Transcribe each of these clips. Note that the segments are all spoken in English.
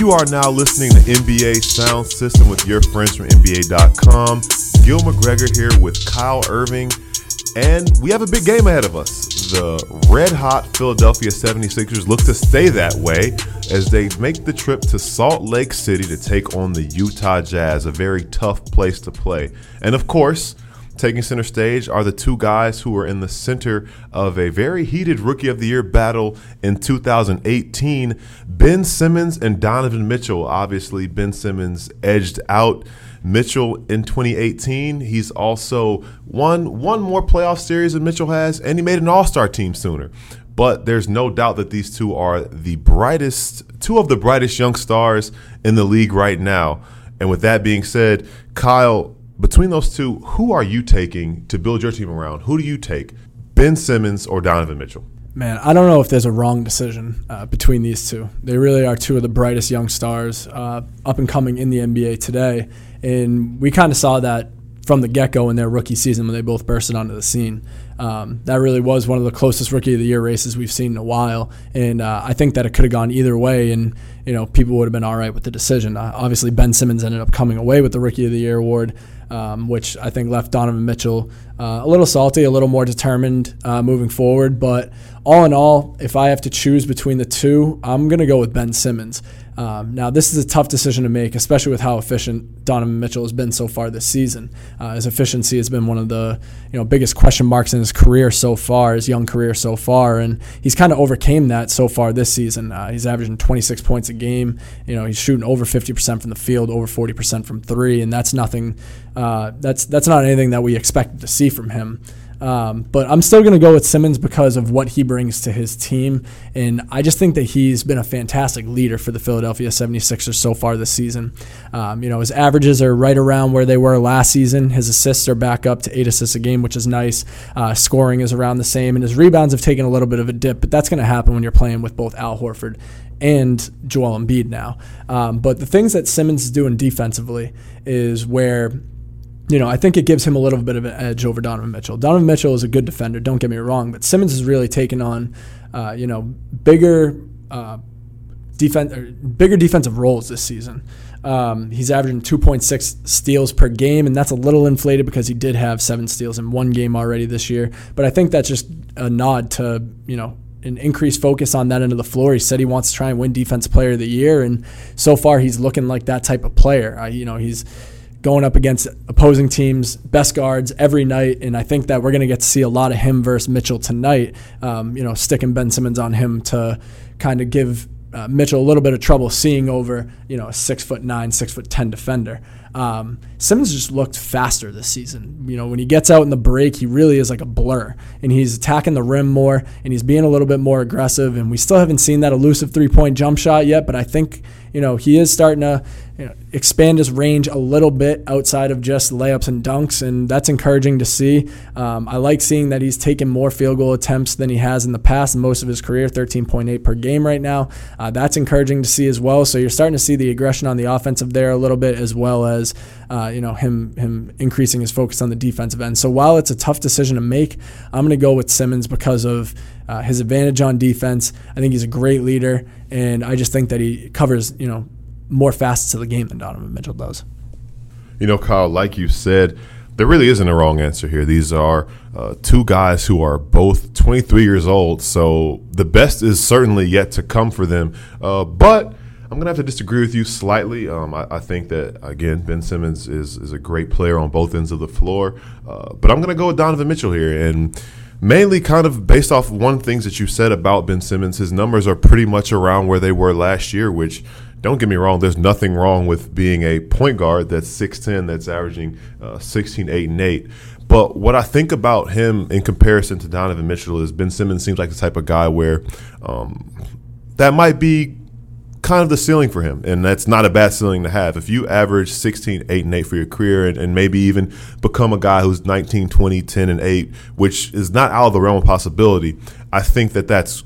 You are now listening to NBA Sound System with your friends from NBA.com. Gil McGregor here with Kyle Irving. And we have a big game ahead of us. The red hot Philadelphia 76ers look to stay that way as they make the trip to Salt Lake City to take on the Utah Jazz, a very tough place to play. And of course, taking center stage are the two guys who were in the center of a very heated Rookie of the Year battle in 2018 Ben Simmons and Donovan Mitchell. Obviously, Ben Simmons edged out Mitchell in 2018. He's also won one more playoff series than Mitchell has, and he made an All Star team sooner. But there's no doubt that these two are the brightest, two of the brightest young stars in the league right now. And with that being said, Kyle, between those two, who are you taking to build your team around? Who do you take, Ben Simmons or Donovan Mitchell? Man, I don't know if there's a wrong decision uh, between these two. They really are two of the brightest young stars uh, up and coming in the NBA today. And we kind of saw that from the get go in their rookie season when they both bursted onto the scene. Um, that really was one of the closest rookie of the year races we've seen in a while, and uh, I think that it could have gone either way, and you know people would have been all right with the decision. Uh, obviously, Ben Simmons ended up coming away with the rookie of the year award, um, which I think left Donovan Mitchell uh, a little salty, a little more determined uh, moving forward. But all in all, if I have to choose between the two, I'm going to go with Ben Simmons. Um, now, this is a tough decision to make, especially with how efficient Donovan Mitchell has been so far this season. Uh, his efficiency has been one of the you know biggest question marks in his career so far, his young career so far, and he's kind of overcame that so far this season. Uh, he's averaging 26 points a game. You know, he's shooting over 50% from the field, over 40% from three, and that's nothing. Uh, that's that's not anything that we expected to see from him. Um, but I'm still going to go with Simmons because of what he brings to his team. And I just think that he's been a fantastic leader for the Philadelphia 76ers so far this season. Um, you know, his averages are right around where they were last season. His assists are back up to eight assists a game, which is nice. Uh, scoring is around the same. And his rebounds have taken a little bit of a dip, but that's going to happen when you're playing with both Al Horford and Joel Embiid now. Um, but the things that Simmons is doing defensively is where you know, I think it gives him a little bit of an edge over Donovan Mitchell. Donovan Mitchell is a good defender, don't get me wrong, but Simmons has really taken on, uh, you know, bigger uh, defense, bigger defensive roles this season. Um, he's averaging 2.6 steals per game, and that's a little inflated because he did have seven steals in one game already this year. But I think that's just a nod to you know an increased focus on that end of the floor. He said he wants to try and win Defensive Player of the Year, and so far he's looking like that type of player. Uh, you know, he's going up against opposing teams, best guards every night, and I think that we're going to get to see a lot of him versus Mitchell tonight. Um, you know, sticking Ben Simmons on him to kind of give uh, Mitchell a little bit of trouble seeing over you know a six foot nine, six foot ten defender. Um, Simmons just looked faster this season. You know, when he gets out in the break, he really is like a blur, and he's attacking the rim more, and he's being a little bit more aggressive. And we still haven't seen that elusive three point jump shot yet, but I think you know he is starting to you know, expand his range a little bit outside of just layups and dunks, and that's encouraging to see. Um, I like seeing that he's taken more field goal attempts than he has in the past most of his career, 13.8 per game right now. Uh, that's encouraging to see as well. So you're starting to see the aggression on the offensive there a little bit, as well as uh, you know him him increasing his focus on the defensive end. So while it's a tough decision to make, I'm going to go with Simmons because of uh, his advantage on defense. I think he's a great leader, and I just think that he covers you know more facets of the game than Donovan Mitchell does. You know, Kyle, like you said, there really isn't a wrong answer here. These are uh, two guys who are both 23 years old, so the best is certainly yet to come for them. Uh, but I'm gonna have to disagree with you slightly. Um, I, I, think that again, Ben Simmons is is a great player on both ends of the floor, uh, but I'm gonna go with Donovan Mitchell here, and mainly kind of based off one things that you said about Ben Simmons. His numbers are pretty much around where they were last year, which don't get me wrong, there's nothing wrong with being a point guard that's 6'10, that's averaging uh, 16, 8, and 8. But what I think about him in comparison to Donovan Mitchell is Ben Simmons seems like the type of guy where um, that might be kind of the ceiling for him. And that's not a bad ceiling to have. If you average 16, 8, and 8 for your career and, and maybe even become a guy who's 19, 20, 10, and 8, which is not out of the realm of possibility, I think that that's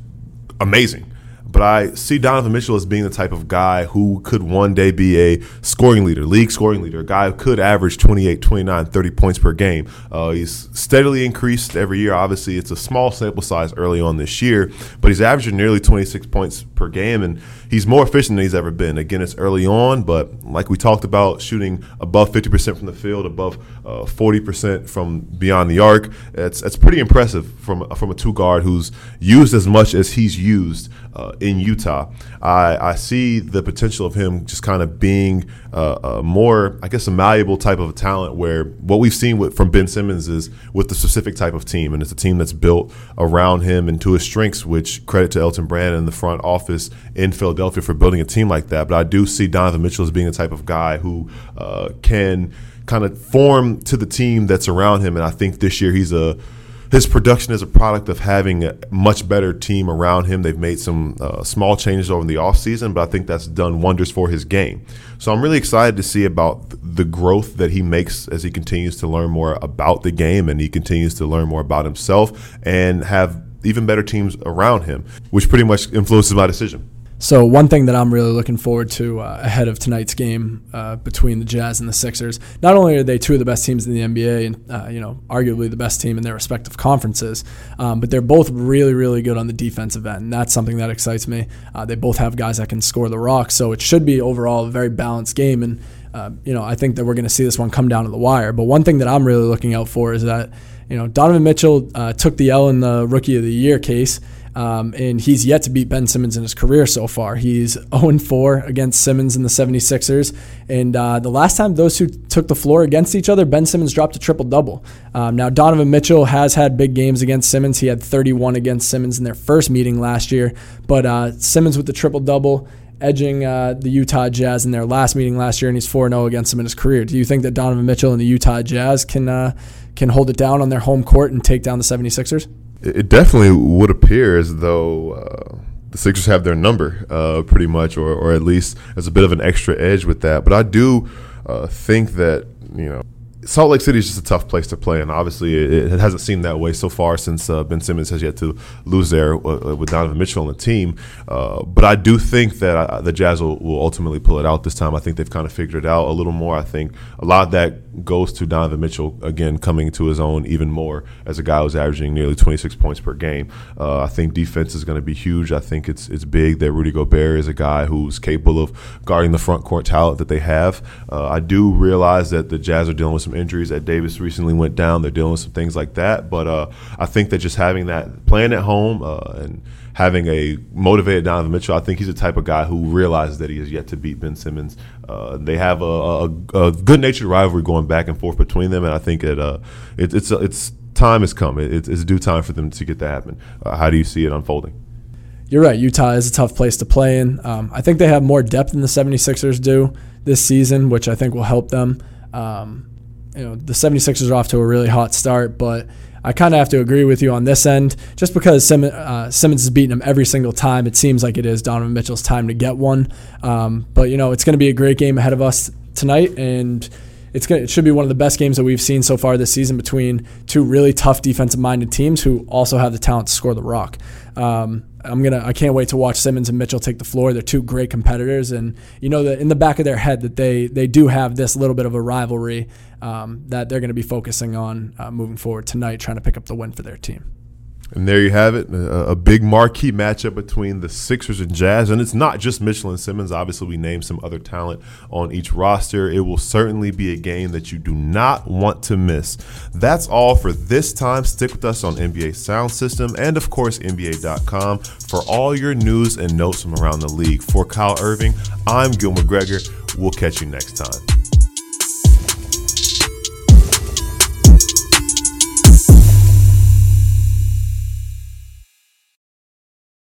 amazing. But I see Donovan Mitchell as being the type of guy who could one day be a scoring leader, league scoring leader, a guy who could average 28, 29, 30 points per game. Uh, he's steadily increased every year. Obviously, it's a small sample size early on this year, but he's averaging nearly 26 points per game, and he's more efficient than he's ever been. Again, it's early on, but like we talked about, shooting above 50% from the field, above uh, 40% from beyond the arc. It's, it's pretty impressive from, from a two guard who's used as much as he's used uh, in Utah. I, I see the potential of him just kind of being uh, a more, I guess, a malleable type of a talent where what we've seen with, from Ben Simmons is with the specific type of team. And it's a team that's built around him and to his strengths, which credit to Elton Brand and the front office in Philadelphia for building a team like that. But I do see Donovan Mitchell as being the type of guy who uh, can kind of form to the team that's around him. And I think this year he's a his production is a product of having a much better team around him. They've made some uh, small changes over the offseason, but I think that's done wonders for his game. So I'm really excited to see about the growth that he makes as he continues to learn more about the game and he continues to learn more about himself and have even better teams around him, which pretty much influences my decision. So one thing that I'm really looking forward to uh, ahead of tonight's game uh, between the Jazz and the Sixers, not only are they two of the best teams in the NBA and uh, you know arguably the best team in their respective conferences, um, but they're both really really good on the defensive end. And that's something that excites me. Uh, they both have guys that can score the rock, so it should be overall a very balanced game. And uh, you know I think that we're going to see this one come down to the wire. But one thing that I'm really looking out for is that you know Donovan Mitchell uh, took the L in the Rookie of the Year case. Um, and he's yet to beat Ben Simmons in his career so far. He's 0 4 against Simmons in the 76ers. And uh, the last time those two took the floor against each other, Ben Simmons dropped a triple double. Um, now, Donovan Mitchell has had big games against Simmons. He had 31 against Simmons in their first meeting last year. But uh, Simmons with the triple double edging uh, the Utah Jazz in their last meeting last year, and he's 4 0 against them in his career. Do you think that Donovan Mitchell and the Utah Jazz can, uh, can hold it down on their home court and take down the 76ers? It definitely would appear as though uh, the Sixers have their number, uh, pretty much, or, or at least as a bit of an extra edge with that. But I do uh, think that, you know, Salt Lake City is just a tough place to play, and obviously it, it hasn't seemed that way so far since uh, Ben Simmons has yet to lose there uh, with Donovan Mitchell on the team. Uh, but I do think that uh, the Jazz will, will, ultimately pull it out this time. I think they've kind of figured it out a little more. I think a lot of that goes to Donovan Mitchell again coming to his own even more as a guy who's averaging nearly 26 points per game. Uh, I think defense is going to be huge. I think it's it's big that Rudy Gobert is a guy who's capable of guarding the front court talent that they have. Uh, I do realize that the Jazz are dealing with some injuries. Ed Davis recently went down. They're dealing with some things like that. But uh, I think that just having that playing at home uh, and having a motivated Donovan Mitchell, I think he's the type of guy who realizes that he has yet to beat Ben Simmons. Uh, they have a, a, a good natured rivalry going back and forth between them, and I think it, uh, it it's it's time has come. It, it's due time for them to get that happen. Uh, how do you see it unfolding? You're right. Utah is a tough place to play in. Um, I think they have more depth than the 76ers do this season, which I think will help them. Um, you know, the 76ers are off to a really hot start, but I kind of have to agree with you on this end. Just because Sim, uh, Simmons is beating him every single time, it seems like it is Donovan Mitchell's time to get one. Um, but, you know, it's going to be a great game ahead of us tonight, and it's gonna, it should be one of the best games that we've seen so far this season between two really tough defensive minded teams who also have the talent to score the rock. Um, I'm gonna. I can't wait to watch Simmons and Mitchell take the floor. They're two great competitors, and you know that in the back of their head that they they do have this little bit of a rivalry um, that they're going to be focusing on uh, moving forward tonight, trying to pick up the win for their team. And there you have it, a, a, big marquee matchup between the Sixers and Jazz. And it's not just Mitchell and Simmons. Obviously, we named some other talent on each roster. It will certainly be a game that you do not want to miss. That's all for this time. Stick with us on NBA Sound System and, of course, NBA.com for all your news and notes from around the league. For Kyle Irving, I'm Gil McGregor. We'll catch you next time.